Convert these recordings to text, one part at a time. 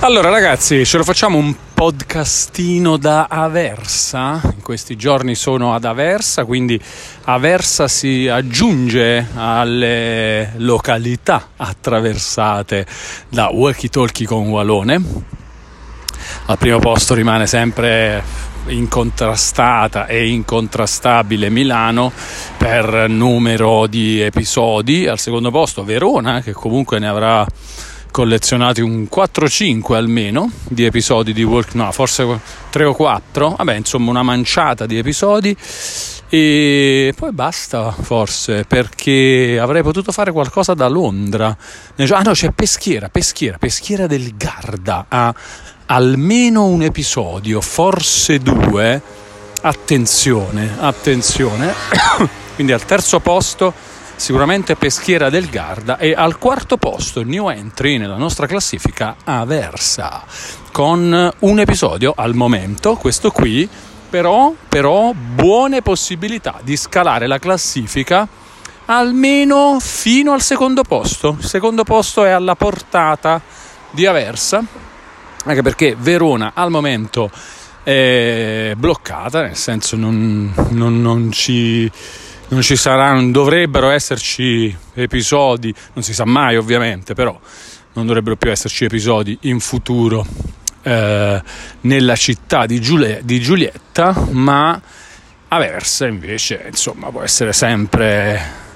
Allora ragazzi, ce lo facciamo un podcastino da Aversa. In questi giorni sono ad Aversa, quindi Aversa si aggiunge alle località attraversate da Walkie Talkie con Walone. Al primo posto rimane sempre incontrastata e incontrastabile Milano per numero di episodi. Al secondo posto Verona, che comunque ne avrà collezionati un 4-5 almeno di episodi di Walk, no, forse 3 o 4, vabbè, insomma una manciata di episodi e poi basta forse perché avrei potuto fare qualcosa da Londra. Ah no, c'è Peschiera, Peschiera, Peschiera del Garda ha almeno un episodio, forse due. Attenzione, attenzione. Quindi al terzo posto sicuramente Peschiera del Garda e al quarto posto new entry nella nostra classifica Aversa con un episodio al momento, questo qui, però, però buone possibilità di scalare la classifica almeno fino al secondo posto. Il secondo posto è alla portata di Aversa, anche perché Verona al momento è bloccata, nel senso non, non, non ci non ci saranno, dovrebbero esserci episodi, non si sa mai ovviamente, però non dovrebbero più esserci episodi in futuro eh, nella città di, Giulie, di Giulietta, ma Aversa invece insomma può essere sempre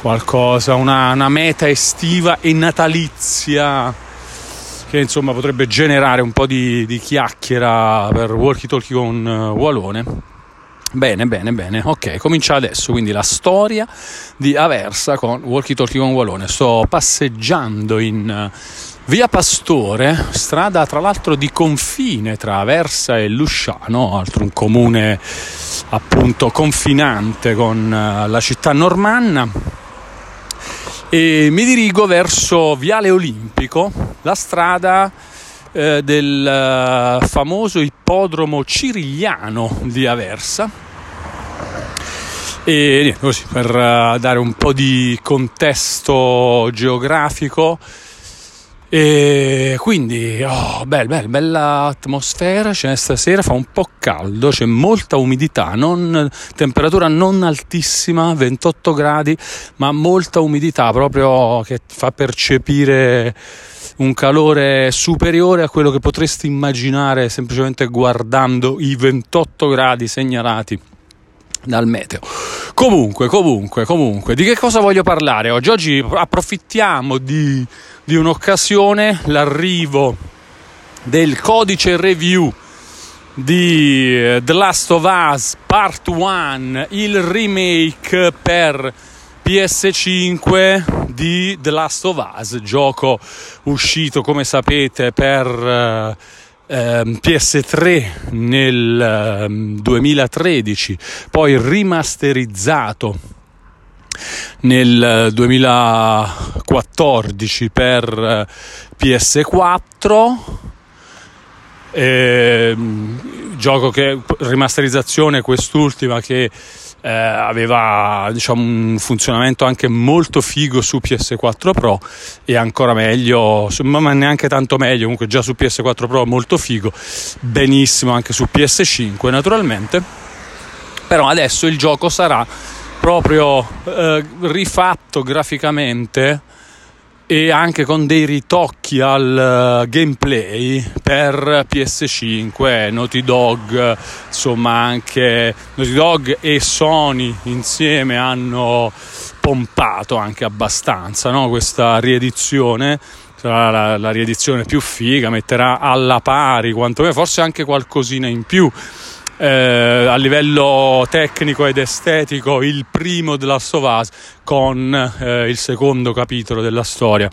qualcosa, una, una meta estiva e natalizia che insomma potrebbe generare un po' di, di chiacchiera per walkie talkie con uh, Walone Bene, bene, bene. Ok, comincia adesso quindi la storia di Aversa con Walkie Talkie con Walone. Sto passeggiando in eh, via Pastore, strada tra l'altro di confine tra Aversa e Lusciano, altro un comune appunto confinante con eh, la città normanna. E mi dirigo verso Viale Olimpico, la strada eh, del eh, famoso ippodromo cirigliano di Aversa. E niente, così per uh, dare un po' di contesto geografico. E quindi, oh, bella, bella, bella atmosfera, c'è stasera, fa un po' caldo, c'è molta umidità, non, temperatura non altissima, 28 gradi, ma molta umidità proprio che fa percepire un calore superiore a quello che potresti immaginare semplicemente guardando i 28 gradi segnalati dal meteo. Comunque, comunque, comunque, di che cosa voglio parlare oggi? Oggi approfittiamo di, di un'occasione, l'arrivo del codice review di eh, The Last of Us Part 1, il remake per PS5 di The Last of Us, gioco uscito come sapete per eh, ehm, PS3 nel eh, 2013, poi rimasterizzato nel 2014 per eh, PS4. Eh, gioco che rimasterizzazione quest'ultima che eh, aveva diciamo, un funzionamento anche molto figo su PS4 Pro e ancora meglio, ma neanche tanto meglio, comunque già su PS4 Pro molto figo, benissimo anche su PS5 naturalmente, però adesso il gioco sarà proprio eh, rifatto graficamente e anche con dei ritocchi al uh, gameplay per PS5, Naughty Dog, insomma anche Naughty Dog e Sony insieme hanno pompato anche abbastanza no? questa riedizione sarà la, la, riedizione più figa, metterà alla pari, quantomeno forse anche qualcosina in più eh, a livello tecnico ed estetico il primo The Last of Us con eh, il secondo capitolo della storia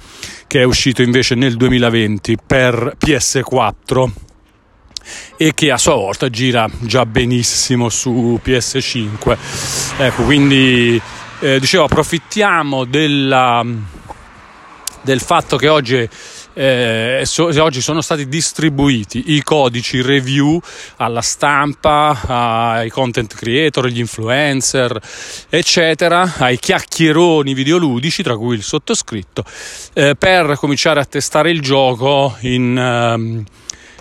che è uscito invece nel 2020 per PS4 e che a sua volta gira già benissimo su PS5 ecco quindi eh, dicevo approfittiamo della, del fatto che oggi eh, so, oggi sono stati distribuiti i codici review alla stampa, ai content creator, agli influencer, eccetera, ai chiacchieroni videoludici, tra cui il sottoscritto, eh, per cominciare a testare il gioco in... Um,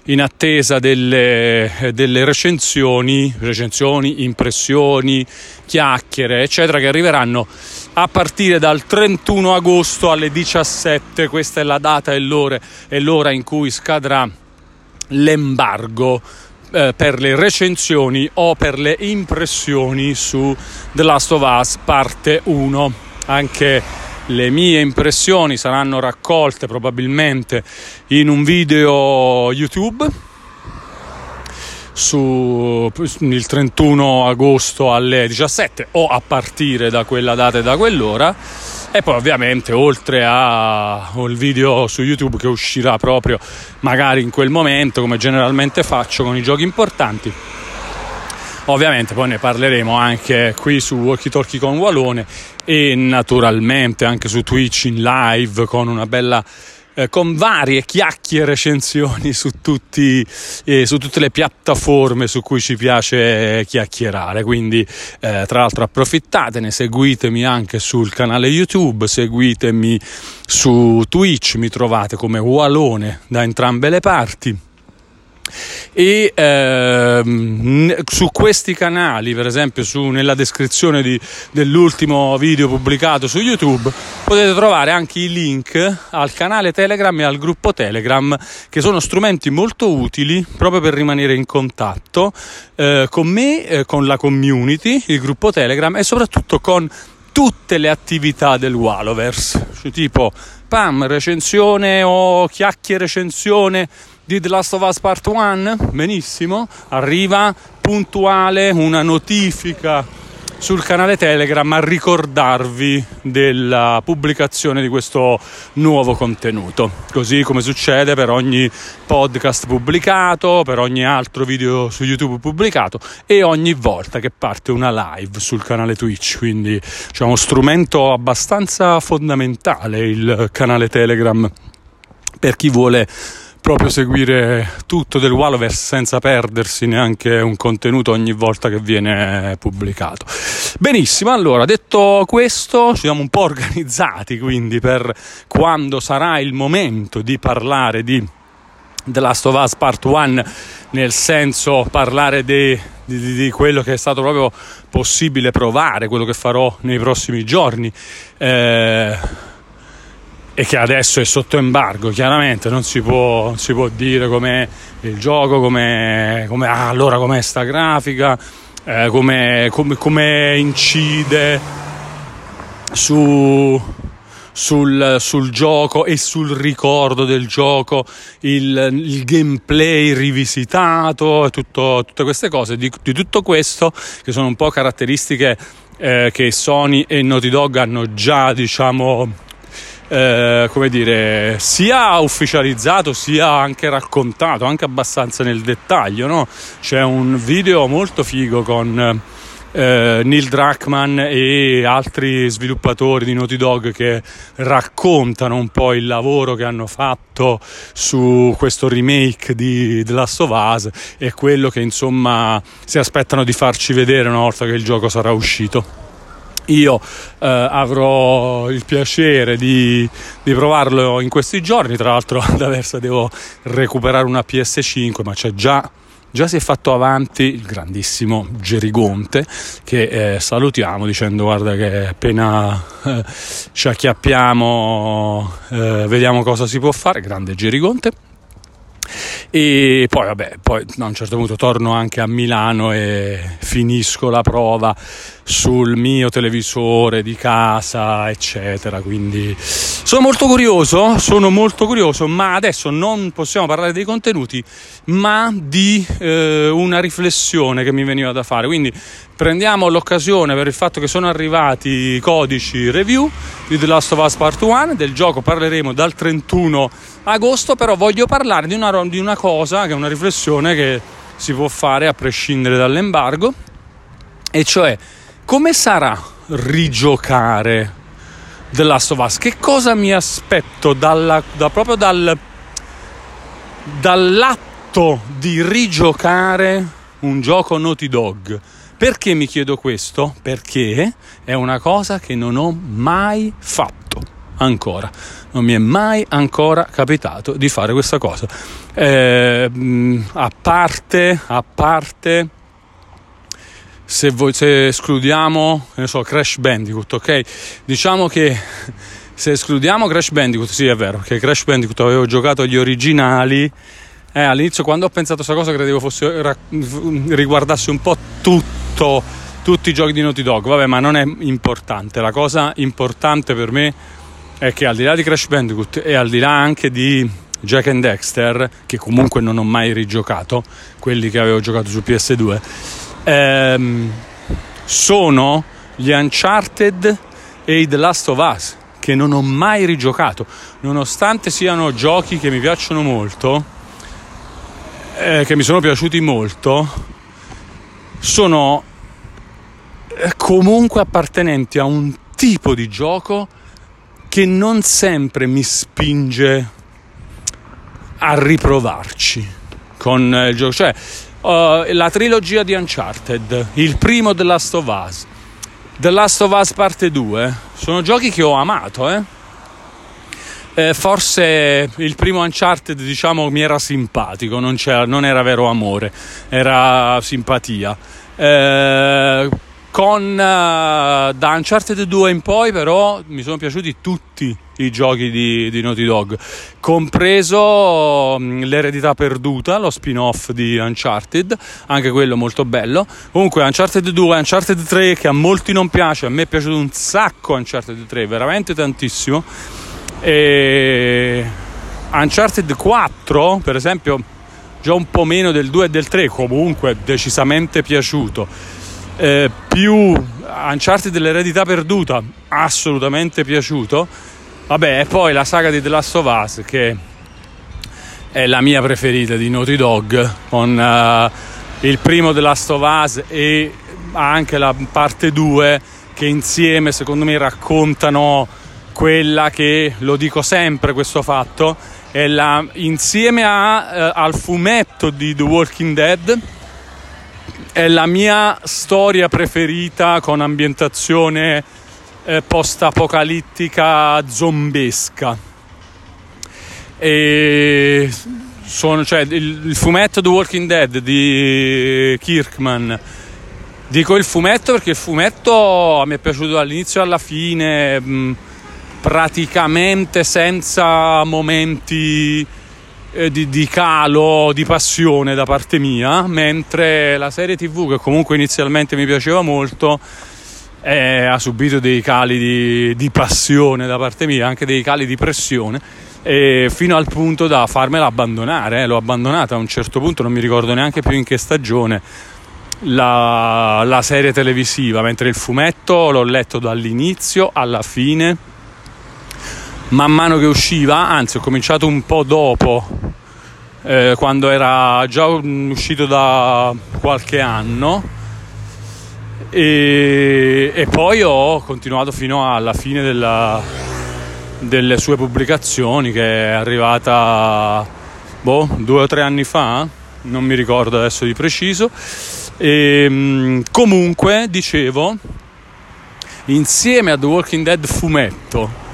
in attesa delle, delle, recensioni, recensioni, impressioni, chiacchiere, eccetera, che arriveranno a partire dal 31 agosto alle 17. Questa è la data e l'ora, e l'ora in cui scadrà l'embargo eh, per le recensioni o per le impressioni su The Last of Us parte 1. Anche le mie impressioni saranno raccolte probabilmente in un video YouTube su il 31 agosto alle 17 o a partire da quella data e da quell'ora. E poi ovviamente oltre al video su YouTube che uscirà proprio magari in quel momento come generalmente faccio con i giochi importanti ovviamente poi ne parleremo anche qui su Walkie Talkie con Walone e naturalmente anche su Twitch in live con una bella eh, con varie chiacchiere recensioni su, tutti, eh, su tutte le piattaforme su cui ci piace chiacchierare. Quindi, eh, tra l'altro, approfittatene, seguitemi anche sul canale YouTube, seguitemi su Twitch, mi trovate come Walone da entrambe le parti e ehm, su questi canali per esempio su, nella descrizione di, dell'ultimo video pubblicato su youtube potete trovare anche i link al canale telegram e al gruppo telegram che sono strumenti molto utili proprio per rimanere in contatto eh, con me eh, con la community il gruppo telegram e soprattutto con tutte le attività del Waloverse cioè tipo pam recensione o chiacchiere recensione di The Last of Us Part 1? Benissimo, arriva puntuale una notifica sul canale Telegram a ricordarvi della pubblicazione di questo nuovo contenuto. Così come succede per ogni podcast pubblicato, per ogni altro video su YouTube pubblicato e ogni volta che parte una live sul canale Twitch. Quindi c'è uno strumento abbastanza fondamentale il canale Telegram per chi vuole proprio seguire tutto del Waloverse senza perdersi neanche un contenuto ogni volta che viene pubblicato. Benissimo, allora detto questo, ci siamo un po' organizzati quindi per quando sarà il momento di parlare di The Last of Us Part 1, nel senso parlare di, di, di, quello che è stato proprio possibile provare, quello che farò nei prossimi giorni. Eh, e che adesso è sotto embargo, chiaramente non si può, si può dire com'è il gioco, com'è, com'è ah, allora com'è sta grafica, eh, come, come incide su, sul, sul, gioco e sul ricordo del gioco, il, il gameplay rivisitato, tutto, tutte queste cose. Di, di, tutto questo, che sono un po' caratteristiche eh, che Sony e Naughty Dog hanno già, diciamo, eh, come dire, sia ufficializzato sia anche raccontato, anche abbastanza nel dettaglio. No? C'è un video molto figo con eh, Neil Druckmann e altri sviluppatori di Naughty Dog che raccontano un po' il lavoro che hanno fatto su questo remake di The Last of Us e quello che insomma si aspettano di farci vedere una volta che il gioco sarà uscito io eh, avrò il piacere di, di, provarlo in questi giorni. Tra l'altro, ad Aversa devo recuperare una PS5, ma c'è già. Già si è fatto avanti il grandissimo Gerigonte che eh, salutiamo dicendo guarda che appena eh, ci acchiappiamo eh, vediamo cosa si può fare, grande Gerigonte e poi vabbè, poi a un certo punto torno anche a Milano e finisco la prova sul mio televisore di casa, eccetera. Quindi sono molto curioso, sono molto curioso, ma adesso non possiamo parlare dei contenuti, ma di eh, una riflessione che mi veniva da fare. Quindi prendiamo l'occasione per il fatto che sono arrivati i codici review di The Last of Us Part 1, del gioco parleremo dal 31 agosto, però voglio parlare di una, di una cosa che è una riflessione che si può fare a prescindere dall'embargo, e cioè come sarà rigiocare The Last of Us? Che cosa mi aspetto dalla, da, proprio dal dall'atto di rigiocare un gioco Naughty Dog. Perché mi chiedo questo? Perché è una cosa che non ho mai fatto ancora. Non mi è mai ancora capitato di fare questa cosa. Eh, a parte, a parte se, voi, se escludiamo, so, Crash Bandicoot, ok? Diciamo che se escludiamo Crash Bandicoot, sì è vero, che Crash Bandicoot avevo giocato gli originali, eh, all'inizio quando ho pensato a questa cosa credevo fosse, riguardasse un po' tutto, tutti i giochi di Naughty Dog, vabbè ma non è importante, la cosa importante per me è che al di là di Crash Bandicoot e al di là anche di Jack and Dexter, che comunque non ho mai rigiocato, quelli che avevo giocato su PS2, ehm, sono gli Uncharted e i The Last of Us che non ho mai rigiocato. Nonostante siano giochi che mi piacciono molto eh, che mi sono piaciuti molto sono eh, comunque appartenenti a un tipo di gioco che non sempre mi spinge a riprovarci con il gioco cioè uh, la trilogia di Uncharted, il primo The Last of Us, The Last of Us parte 2, sono giochi che ho amato, eh? Eh, forse il primo Uncharted diciamo mi era simpatico, non, non era vero amore, era simpatia. Eh, con uh, da Uncharted 2 in poi però mi sono piaciuti tutti i giochi di, di Naughty Dog compreso um, l'eredità perduta lo spin off di Uncharted anche quello molto bello. Comunque Uncharted 2 Uncharted 3 che a molti non piace a me è piaciuto un sacco Uncharted 3 veramente tantissimo. E Uncharted 4 per esempio già un po' meno del 2 e del 3 comunque decisamente piaciuto eh, più Uncharted dell'eredità perduta, assolutamente piaciuto. Vabbè, e poi la saga di The Last of Us, che è la mia preferita di Naughty Dog, con uh, il primo The Last of Us e anche la parte 2, che insieme secondo me raccontano quella che, lo dico sempre questo fatto, è la, insieme a, uh, al fumetto di The Walking Dead è la mia storia preferita con ambientazione eh, post-apocalittica zombesca. E sono, cioè, il, il, fumetto The Walking Dead di Kirkman. Dico il fumetto perché il fumetto mi è piaciuto dall'inizio alla fine, mh, praticamente senza momenti eh, di, di, calo di passione da parte mia, mentre la serie TV, che comunque inizialmente mi piaceva molto, eh, ha subito dei cali di, di, passione da parte mia, anche dei cali di pressione, eh, fino al punto da farmela abbandonare. Eh. L'ho abbandonata a un certo punto, non mi ricordo neanche più in che stagione. La, la serie televisiva, mentre il fumetto l'ho letto dall'inizio alla fine man mano che usciva, anzi ho cominciato un po' dopo, eh, quando era già uscito da qualche anno e, e poi ho continuato fino alla fine della, delle sue pubblicazioni che è arrivata boh, due o tre anni fa, non mi ricordo adesso di preciso. E, comunque, dicevo, insieme a The Walking Dead fumetto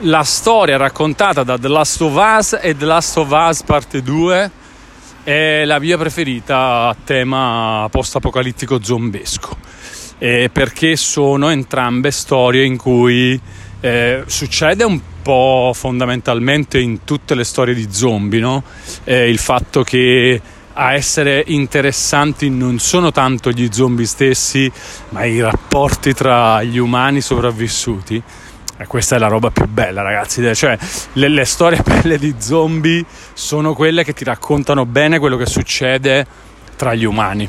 la storia raccontata da The Last of Us e The Last of Us parte 2 è la mia preferita a tema post-apocalittico zombesco eh, perché sono entrambe storie in cui eh, succede un po' fondamentalmente in tutte le storie di zombie no? eh, il fatto che a essere interessanti non sono tanto gli zombie stessi ma i rapporti tra gli umani sopravvissuti e questa è la roba più bella, ragazzi. Cioè, le, le, storie belle di zombie sono quelle che ti raccontano bene quello che succede tra gli umani.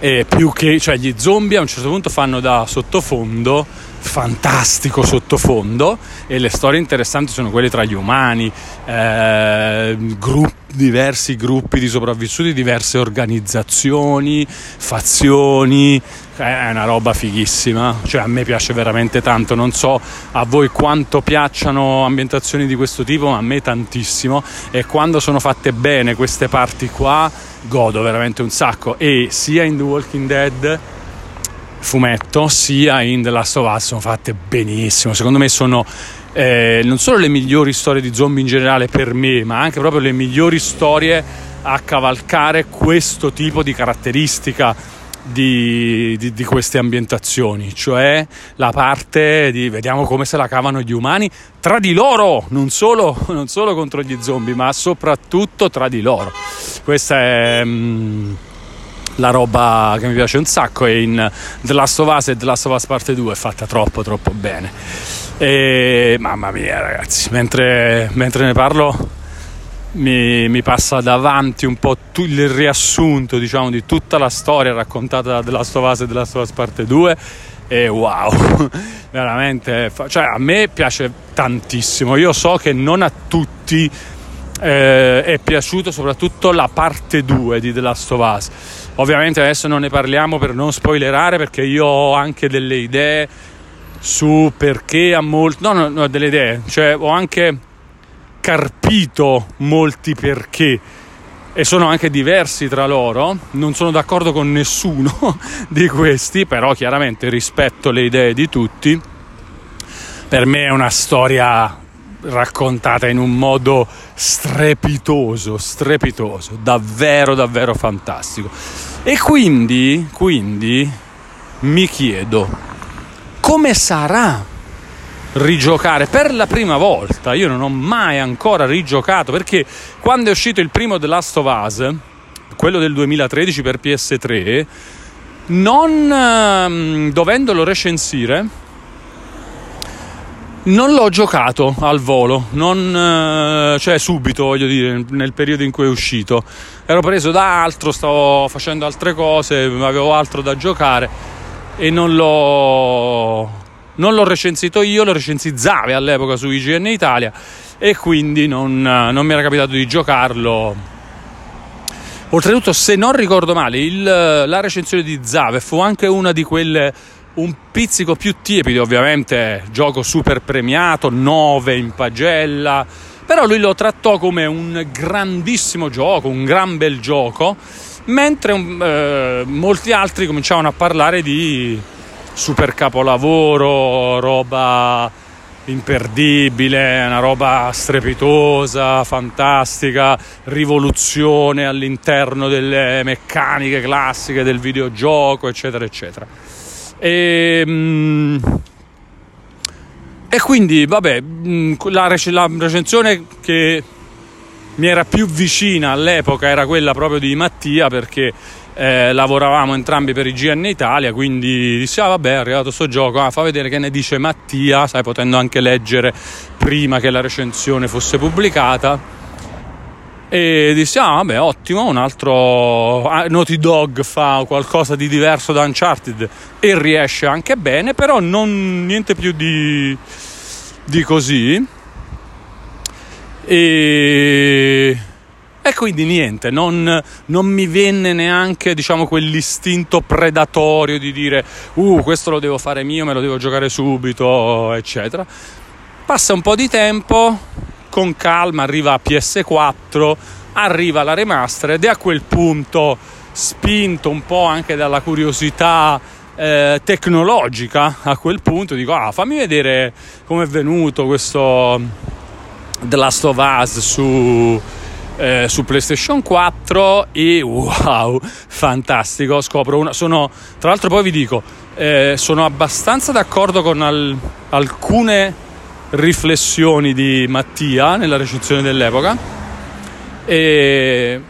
e più che cioè gli zombie a un certo punto fanno da sottofondo fantastico sottofondo e le storie interessanti sono quelle tra gli umani eh, gruppi, diversi gruppi di sopravvissuti diverse organizzazioni fazioni è una roba fighissima cioè a me piace veramente tanto non so a voi quanto piacciono ambientazioni di questo tipo ma a me tantissimo e quando sono fatte bene queste parti qua godo veramente un sacco e sia in The Walking Dead fumetto sia in The Last of Us sono fatte benissimo. Secondo me sono eh, non solo le migliori storie di zombie in generale per me ma anche proprio le migliori storie a cavalcare questo tipo di caratteristica di, di, di, queste ambientazioni, cioè la parte di vediamo come se la cavano gli umani tra di loro, non solo, non solo contro gli zombie, ma soprattutto tra di loro. Questa è. Mm, la roba che mi piace un sacco e in The Last of Us e The Last of Us parte 2 è fatta troppo troppo bene e mamma mia ragazzi mentre, mentre ne parlo mi, mi, passa davanti un po' tu, il riassunto diciamo di tutta la storia raccontata da The Last of Us e The Last of Us parte 2 e wow veramente cioè a me piace tantissimo. Io so che non a tutti eh, è piaciuto soprattutto la parte 2 di The Last of Us. Ovviamente adesso non ne parliamo per non spoilerare perché io ho anche delle idee su perché a molti... No, no, no, delle idee, cioè ho anche carpito molti perché e sono anche diversi tra loro, non sono d'accordo con nessuno di questi, però chiaramente rispetto le idee di tutti. Per me è una storia raccontata in un modo strepitoso, strepitoso, davvero davvero fantastico. E quindi, quindi mi chiedo come sarà rigiocare per la prima volta. Io non ho mai ancora rigiocato perché quando è uscito il primo The Last of Us, quello del 2013 per PS3, non ehm, dovendolo recensire, non l'ho giocato al volo, non, eh, cioè subito, voglio dire, nel periodo in cui è uscito. Ero preso da altro, stavo facendo altre cose, avevo altro da giocare e non l'ho, non l'ho recensito io, lo recensì Zave all'epoca su IGN Italia e quindi non, non mi era capitato di giocarlo. Oltretutto, se non ricordo male, il, la recensione di Zave fu anche una di quelle un pizzico più tiepido, ovviamente gioco super premiato, 9 in pagella, però lui lo trattò come un grandissimo gioco, un gran bel gioco, mentre eh, molti altri cominciavano a parlare di super capolavoro, roba imperdibile, una roba strepitosa, fantastica, rivoluzione all'interno delle meccaniche classiche del videogioco, eccetera, eccetera. E, mm, e quindi, vabbè, mm, la, la recensione che mi era più vicina all'epoca era quella proprio di Mattia perché eh, lavoravamo entrambi per IGN Italia, quindi dissi, ah vabbè è arrivato questo gioco, ah, fa vedere che ne dice Mattia, sai, potendo anche leggere prima che la recensione fosse pubblicata. E dissi ah vabbè ottimo un altro ah, Naughty Dog fa qualcosa di diverso da Uncharted e riesce anche bene però non niente più di, di così. E, e quindi niente non, non, mi venne neanche diciamo quell'istinto predatorio di dire uh questo lo devo fare mio me lo devo giocare subito eccetera. Passa un po' di tempo con calma arriva a PS4, arriva la remaster ed è a quel punto spinto un po' anche dalla curiosità eh, tecnologica a quel punto dico ah fammi vedere come è venuto questo The Last of Us su, eh, su PlayStation 4 e wow fantastico scopro una sono tra l'altro poi vi dico eh, sono abbastanza d'accordo con al, alcune riflessioni di Mattia nella recensione dell'epoca. E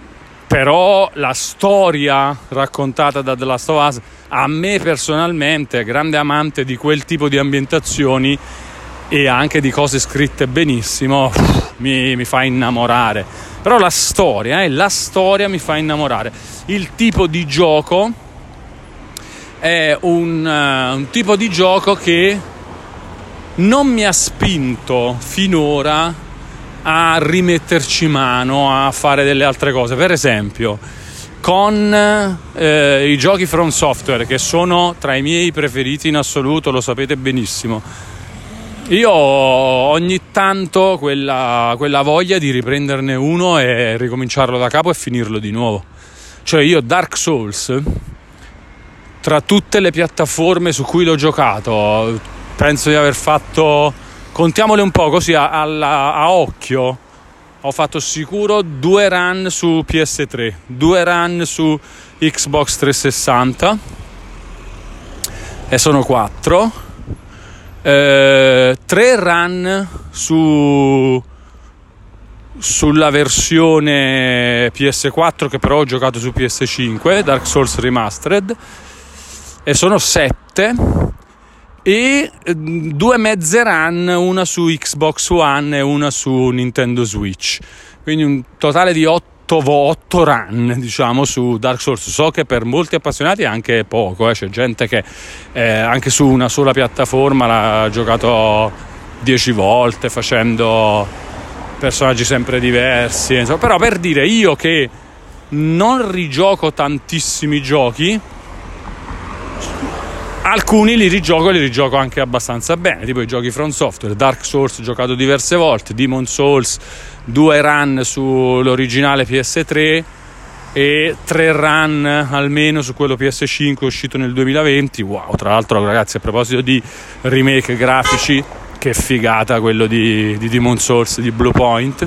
però la storia raccontata da The Last of Us a me personalmente, grande amante di quel tipo di ambientazioni e anche di cose scritte benissimo, mi, mi fa innamorare. Però la storia, eh, la storia mi fa innamorare. Il tipo di gioco è un, uh, un tipo di gioco che non mi ha spinto finora a rimetterci mano a fare delle altre cose. Per esempio, con eh, i giochi From Software, che sono tra i miei preferiti in assoluto, lo sapete benissimo. Io ho ogni tanto quella, quella voglia di riprenderne uno e ricominciarlo da capo e finirlo di nuovo. Cioè io Dark Souls, tra tutte le piattaforme su cui l'ho giocato, penso di aver fatto, contiamole un po' così a, a, a occhio, ho fatto sicuro due run su PS3, due run su Xbox 360 e sono quattro, eh, tre run su sulla versione PS4 che però ho giocato su PS5, Dark Souls Remastered e sono sette e mm, due mezze run, una su Xbox One e una su Nintendo Switch. Quindi un totale di 8, 8 run, diciamo, su Dark Souls. So che per molti appassionati è anche poco, eh. c'è gente che eh, anche su una sola piattaforma l'ha giocato 10 volte facendo personaggi sempre diversi. Insomma. Però per dire io che non rigioco tantissimi giochi alcuni li rigioco e li rigioco anche abbastanza bene, tipo i giochi From Software, Dark Souls giocato diverse volte, Demon Souls, due run sull'originale PS3 e tre run almeno su quello PS5 uscito nel 2020. Wow, tra l'altro ragazzi a proposito di remake grafici, che figata quello di, di Demon Souls di Blue Point,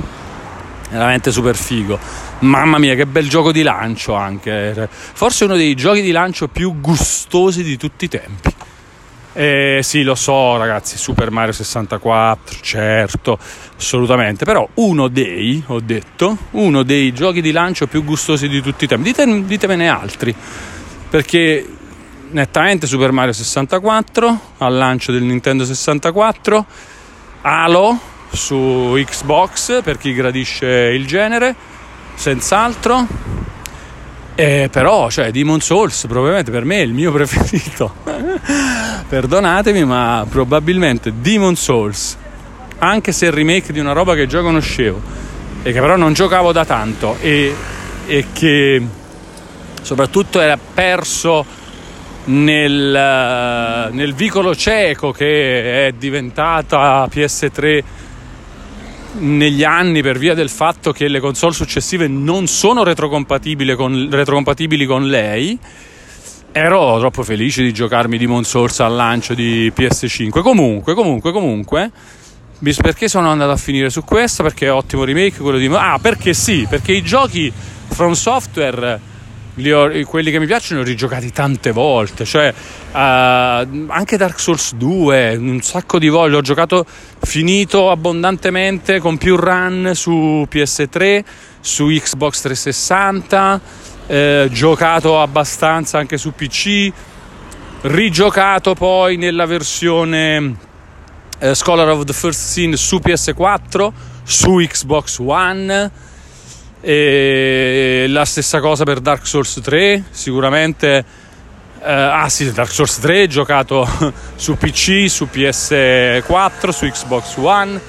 veramente super figo Mamma mia, che bel gioco di lancio anche. Forse uno dei giochi di lancio più gustosi di tutti i tempi. Eh, sì, lo so, ragazzi, Super Mario 64, certo, assolutamente. Però uno dei, ho detto, uno dei giochi di lancio più gustosi di tutti i tempi. Dite, ditemene altri. Perché nettamente Super Mario 64 al lancio del Nintendo 64, Halo su Xbox per chi gradisce il genere senz'altro. Eh, però, cioè, Demon Souls probabilmente per me è il mio preferito. Perdonatemi, ma probabilmente Demon Souls, anche se è il remake di una roba che già conoscevo e che però non giocavo da tanto e, e che soprattutto era perso nel, nel vicolo cieco che è diventata PS3 negli anni per via del fatto che le console successive non sono retrocompatibili con, retrocompatibili con lei ero troppo felice di giocarmi Demon Souls al lancio di PS5 comunque comunque comunque perché sono andato a finire su questa? Perché è ottimo remake quello di ah perché sì perché i giochi From Software ho, quelli che mi piacciono li ho rigiocati tante volte, cioè uh, anche Dark Souls 2, un sacco di volte, l'ho giocato finito abbondantemente con più run su PS3, su Xbox 360, eh, giocato abbastanza anche su PC, rigiocato poi nella versione eh, Scholar of the First Sin su PS4, su Xbox One e la stessa cosa per Dark Souls 3, sicuramente. Eh, ah sì, Dark Souls 3 giocato su PC, su PS4, su Xbox One.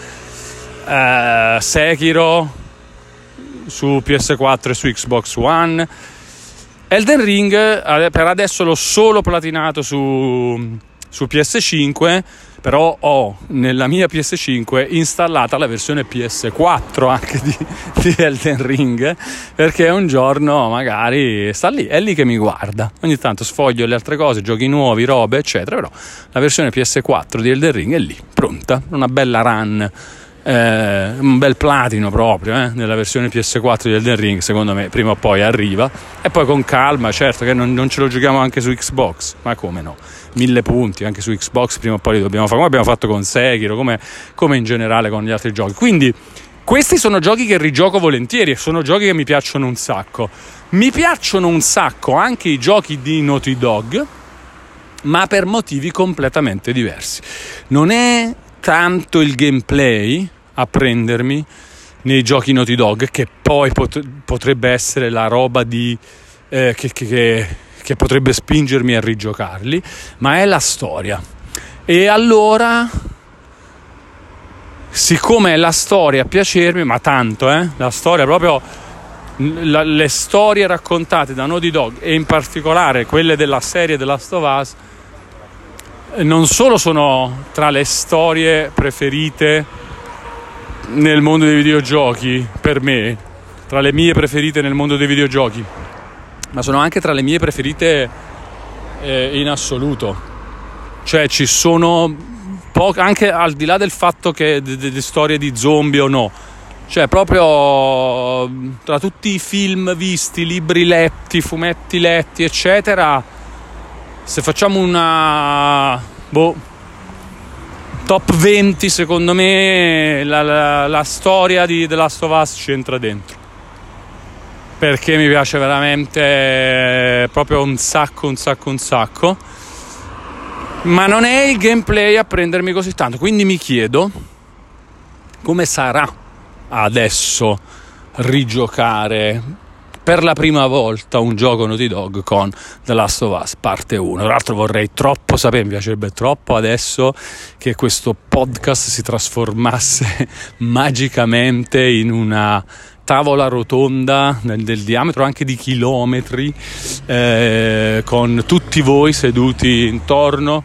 Eh, Sekiro su PS4 e su Xbox One. Elden Ring eh, per adesso l'ho solo platinato su, su PS5 però ho nella mia PS5 installata la versione PS4 anche di, di, Elden Ring perché un giorno magari sta lì, è lì che mi guarda. Ogni tanto sfoglio le altre cose, giochi nuovi, robe eccetera però la versione PS4 di Elden Ring è lì, pronta, una bella run eh, un bel platino proprio eh, nella versione PS4 di Elden Ring secondo me prima o poi arriva. E poi con calma certo che non, non ce lo giochiamo anche su Xbox ma come no? Mille punti anche su Xbox prima o poi li dobbiamo fare come abbiamo fatto con Sekiro come, come in generale con gli altri giochi. Quindi questi sono giochi che rigioco volentieri e sono giochi che mi piacciono un sacco. Mi piacciono un sacco anche i giochi di Naughty Dog ma per motivi completamente diversi. Non è tanto il gameplay a prendermi nei giochi Naughty Dog che poi pot- potrebbe essere la roba di, eh, che, che, che potrebbe spingermi a rigiocarli, ma è la storia. E allora, siccome è la storia a piacermi, ma tanto, eh, la storia proprio la, le storie raccontate da Naughty Dog e in particolare quelle della serie The Last of Us non solo sono tra le storie preferite nel mondo dei videogiochi per me, tra le mie preferite nel mondo dei videogiochi, ma sono anche tra le mie preferite eh, in assoluto. Cioè ci sono po- anche al di là del fatto che di storie di zombie o no, cioè proprio tra tutti i film visti, libri letti, fumetti letti, eccetera, se facciamo una boh, top 20 secondo me la, la, la storia di The Last of Us ci entra dentro. Perché mi piace veramente proprio un sacco un sacco un sacco. Ma non è il gameplay a prendermi così tanto quindi mi chiedo come sarà adesso rigiocare per la prima volta un gioco Naughty Dog con The Last of Us parte 1. Tra l'altro vorrei troppo sapere, mi piacerebbe troppo adesso che questo podcast si trasformasse magicamente in una tavola rotonda del, del, diametro anche di chilometri eh, con tutti voi seduti intorno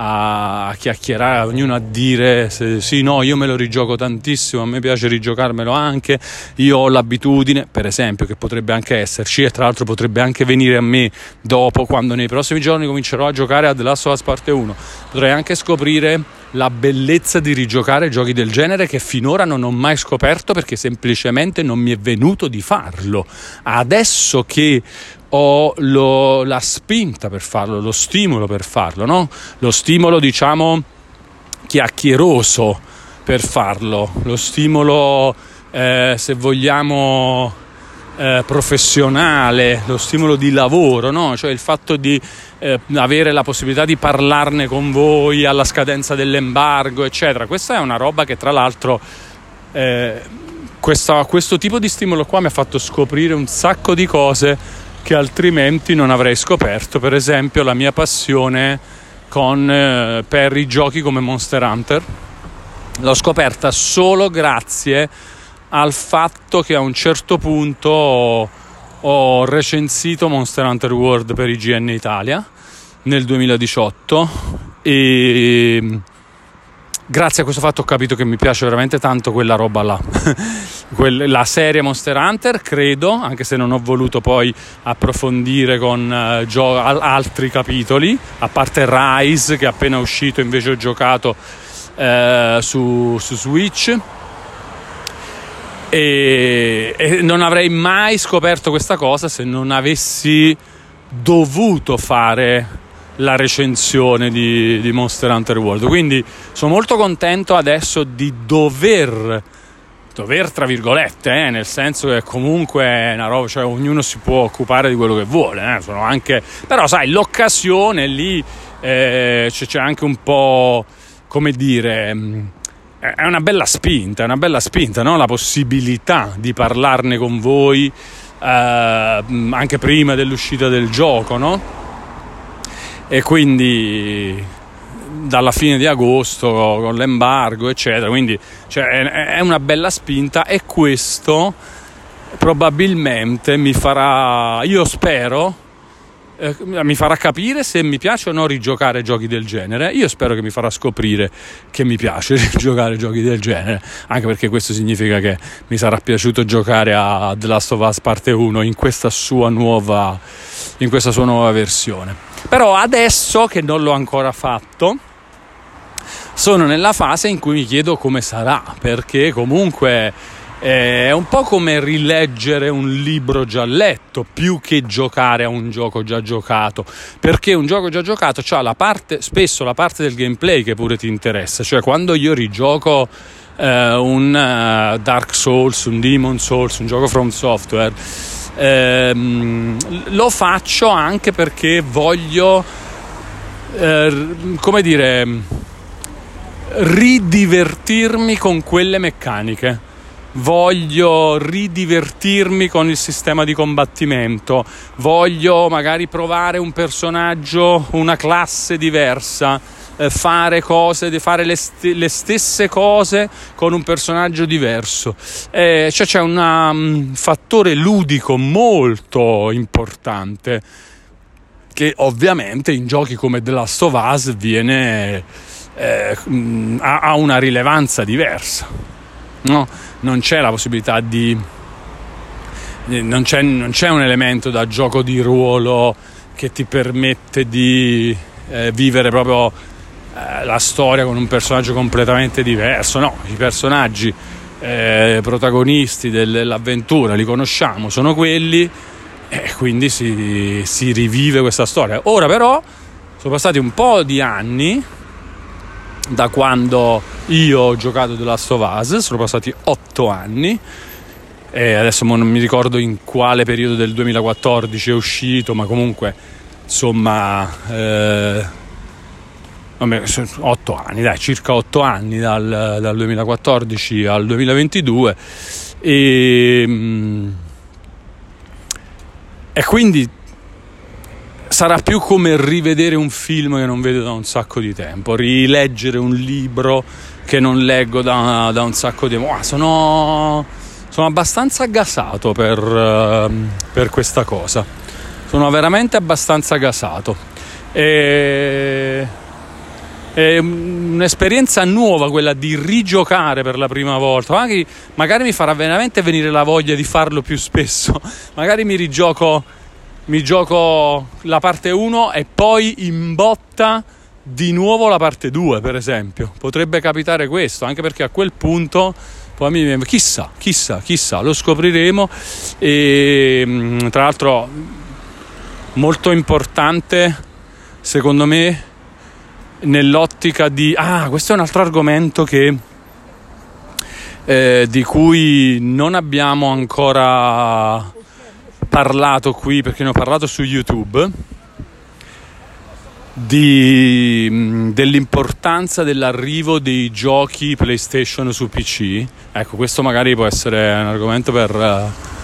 a chiacchierare, ognuno a dire se, sì, no, io me lo rigioco tantissimo, a me piace rigiocarmelo anche, io ho l'abitudine, per esempio, che potrebbe anche esserci e tra l'altro potrebbe anche venire a me dopo, quando nei prossimi giorni comincerò a giocare a The Last of Us Parte 1, potrei anche scoprire la bellezza di rigiocare giochi del genere che finora non ho mai scoperto perché semplicemente non mi è venuto di farlo. Adesso che ho lo, la spinta per farlo, lo stimolo per farlo, no? Lo stimolo, diciamo, chiacchieroso per farlo, lo stimolo, eh, se vogliamo, eh, professionale, lo stimolo di lavoro, no? Cioè il fatto di eh, avere la possibilità di parlarne con voi alla scadenza dell'embargo, eccetera. Questa è una roba che tra l'altro eh, questa, questo tipo di stimolo qua mi ha fatto scoprire un sacco di cose che altrimenti non avrei scoperto, per esempio la mia passione con, eh, per i giochi come Monster Hunter. L'ho scoperta solo grazie al fatto che a un certo punto ho, ho recensito Monster Hunter World per IGN Italia nel 2018 e grazie a questo fatto ho capito che mi piace veramente tanto quella roba là. la serie Monster Hunter, credo, anche se non ho voluto poi approfondire con uh, gio- altri capitoli, a parte Rise che è appena uscito invece ho giocato uh, su, su, Switch. E, e non avrei mai scoperto questa cosa se non avessi dovuto fare la recensione di, di, Monster Hunter World. Quindi sono molto contento adesso di dover, dover tra virgolette, eh, nel senso che comunque una roba, cioè ognuno si può occupare di quello che vuole. Eh, anche, però sai, l'occasione lì eh, c'è, c'è anche un po', come dire mm, è una bella spinta, è una bella spinta, no? la possibilità di parlarne con voi eh, anche prima dell'uscita del gioco, no? e quindi dalla fine di agosto con l'embargo eccetera quindi cioè, è una bella spinta e questo probabilmente mi farà io spero eh, mi farà capire se mi piace o no rigiocare giochi del genere. Io spero che mi farà scoprire che mi piace rigiocare giochi del genere, anche perché questo significa che mi sarà piaciuto giocare a The Last of Us parte 1 in questa sua nuova, in questa sua nuova versione. Però adesso che non l'ho ancora fatto, sono nella fase in cui mi chiedo come sarà, perché comunque eh, è un po' come rileggere un libro già letto più che giocare a un gioco già giocato, perché un gioco già giocato ha la parte, spesso la parte del gameplay che pure ti interessa, cioè quando io rigioco eh, un uh, Dark Souls, un Demon Souls, un gioco from software ehm, lo faccio anche perché voglio, eh, come dire, ridivertirmi con quelle meccaniche. voglio ridivertirmi con il sistema di combattimento, voglio magari provare un personaggio, una classe diversa, eh, fare cose, fare le, st- le, stesse cose con un personaggio diverso. Eh, cioè c'è un um, fattore ludico molto importante che ovviamente in giochi come The Last of Us viene, eh, ha, ha una rilevanza diversa. No? non c'è la possibilità di non c'è, non c'è, un elemento da gioco di ruolo che ti permette di eh, vivere proprio eh, la storia con un personaggio completamente diverso. No, i personaggi eh, protagonisti dell'avventura li conosciamo, sono quelli e quindi si, si rivive questa storia. Ora però sono passati un po' di anni da quando io ho giocato The Last of Us, sono passati 8 anni e adesso non mi ricordo in quale periodo del 2014 è uscito, ma comunque insomma eh, 8 anni, dai, circa 8 anni dal, dal 2014 al 2022 e, mm, e quindi sarà più come rivedere un film che non vedo da un sacco di tempo, rileggere un libro che non leggo da, da un sacco di tempo. Ah, sono, sono, abbastanza gasato per, uh, per, questa cosa. Sono veramente abbastanza gasato. E, è un'esperienza nuova quella di rigiocare per la prima volta. Magari, magari mi farà veramente venire la voglia di farlo più spesso. Magari mi rigioco mi gioco la parte 1 e poi in botta di nuovo la parte 2, per esempio. Potrebbe capitare questo, anche perché a quel punto poi mi chissà, chissà, chissà, lo scopriremo e mm, tra l'altro molto importante secondo me nell'ottica di ah, questo è un altro argomento che eh, di cui non abbiamo ancora parlato qui, perché ne ho parlato su YouTube, di, dell'importanza dell'arrivo dei giochi PlayStation su PC. Ecco, questo magari può essere un argomento per uh,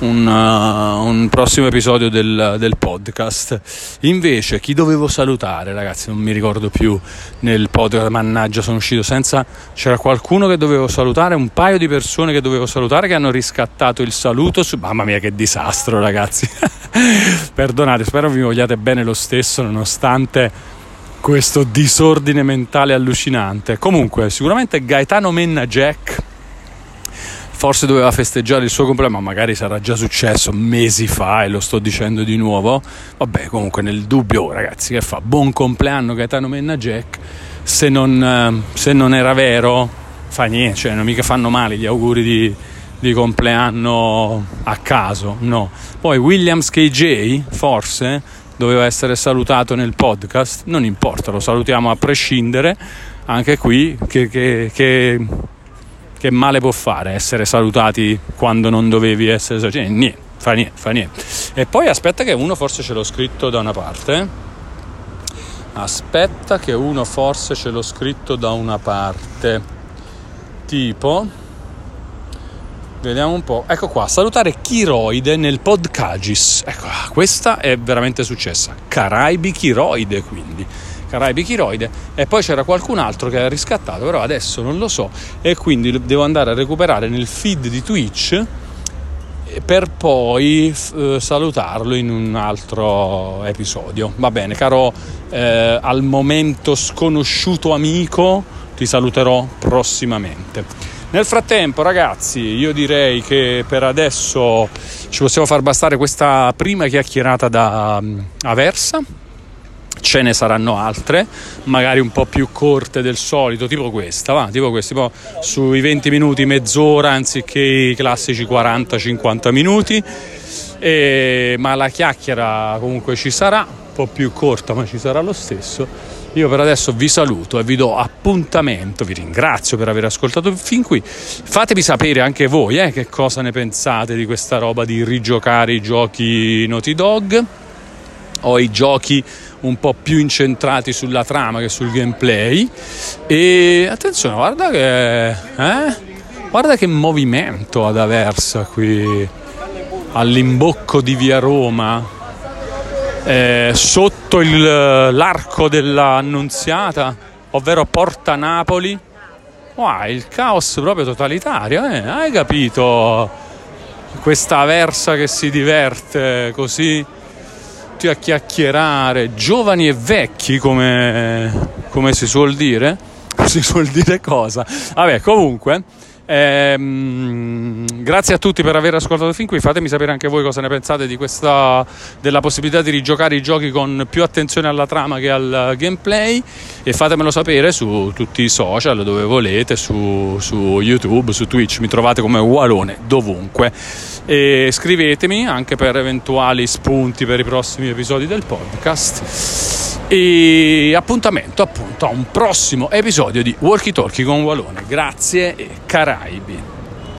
un, uh, un prossimo episodio del, del, podcast. Invece, chi dovevo salutare, ragazzi, non mi ricordo più nel podcast, mannaggia, sono uscito senza. C'era qualcuno che dovevo salutare, un paio di persone che dovevo salutare che hanno riscattato il saluto. Su... Mamma mia, che disastro, ragazzi. Perdonate, spero vi vogliate bene lo stesso, nonostante questo disordine mentale allucinante. Comunque, sicuramente Gaetano Menna Jack forse doveva festeggiare il suo compleanno, ma magari sarà già successo mesi fa e lo sto dicendo di nuovo. Vabbè, comunque nel dubbio, ragazzi, che fa? Buon compleanno Gaetano Menna Jack. Se non, eh, se non era vero, fa niente, cioè non mica fanno male gli auguri di, di compleanno a caso, no. Poi Williams KJ, forse, doveva essere salutato nel podcast, non importa, lo salutiamo a prescindere, anche qui, che, che, che che male può fare essere salutati quando non dovevi essere salutati? Cioè, niente, fa niente, fa niente. E poi aspetta che uno forse ce l'ho scritto da una parte. Aspetta che uno forse ce l'ho scritto da una parte. Tipo Vediamo un po'. Ecco qua, salutare Chiroide nel Podcagis. Ecco, questa è veramente successa. Caraibi Chiroide, quindi. Caraibi Chiroide e poi c'era qualcun altro che era riscattato, però adesso non lo so e quindi devo andare a recuperare nel feed di Twitch per poi eh, salutarlo in un altro episodio. Va bene, caro eh, al momento sconosciuto amico, ti saluterò prossimamente. Nel frattempo, ragazzi, io direi che per adesso ci possiamo far bastare questa prima chiacchierata da um, Aversa ce ne saranno altre, magari un po' più corte del solito, tipo questa, va, tipo questa, tipo sui 20 minuti, mezz'ora anziché i classici 40-50 minuti. E, ma la chiacchiera comunque ci sarà, un po' più corta, ma ci sarà lo stesso. Io per adesso vi saluto e vi do appuntamento, vi ringrazio per aver ascoltato fin qui. Fatemi sapere anche voi eh, che cosa ne pensate di questa roba di rigiocare i giochi Naughty Dog o i giochi un po' più incentrati sulla trama che sul gameplay. E attenzione, guarda che. Eh? Guarda che movimento ad Aversa qui all'imbocco di via Roma, eh, sotto il, l'arco dell'Annunziata, ovvero Porta Napoli. Wow, il caos proprio totalitario, eh? hai capito? Questa Aversa che si diverte così tutti a chiacchierare, giovani e vecchi come, come si suol dire. Si suol dire cosa? Vabbè, comunque Ehm, grazie a tutti per aver ascoltato fin qui. Fatemi sapere anche voi cosa ne pensate questa, della possibilità di rigiocare i giochi con più attenzione alla trama che al gameplay. E fatemelo sapere su tutti i social dove volete, su, su YouTube, su Twitch. Mi trovate come Walone dovunque. E scrivetemi anche per eventuali spunti per i prossimi episodi del podcast. E appuntamento appunto a un prossimo episodio di Walkie Talkie con Walone. Grazie e Caraibi.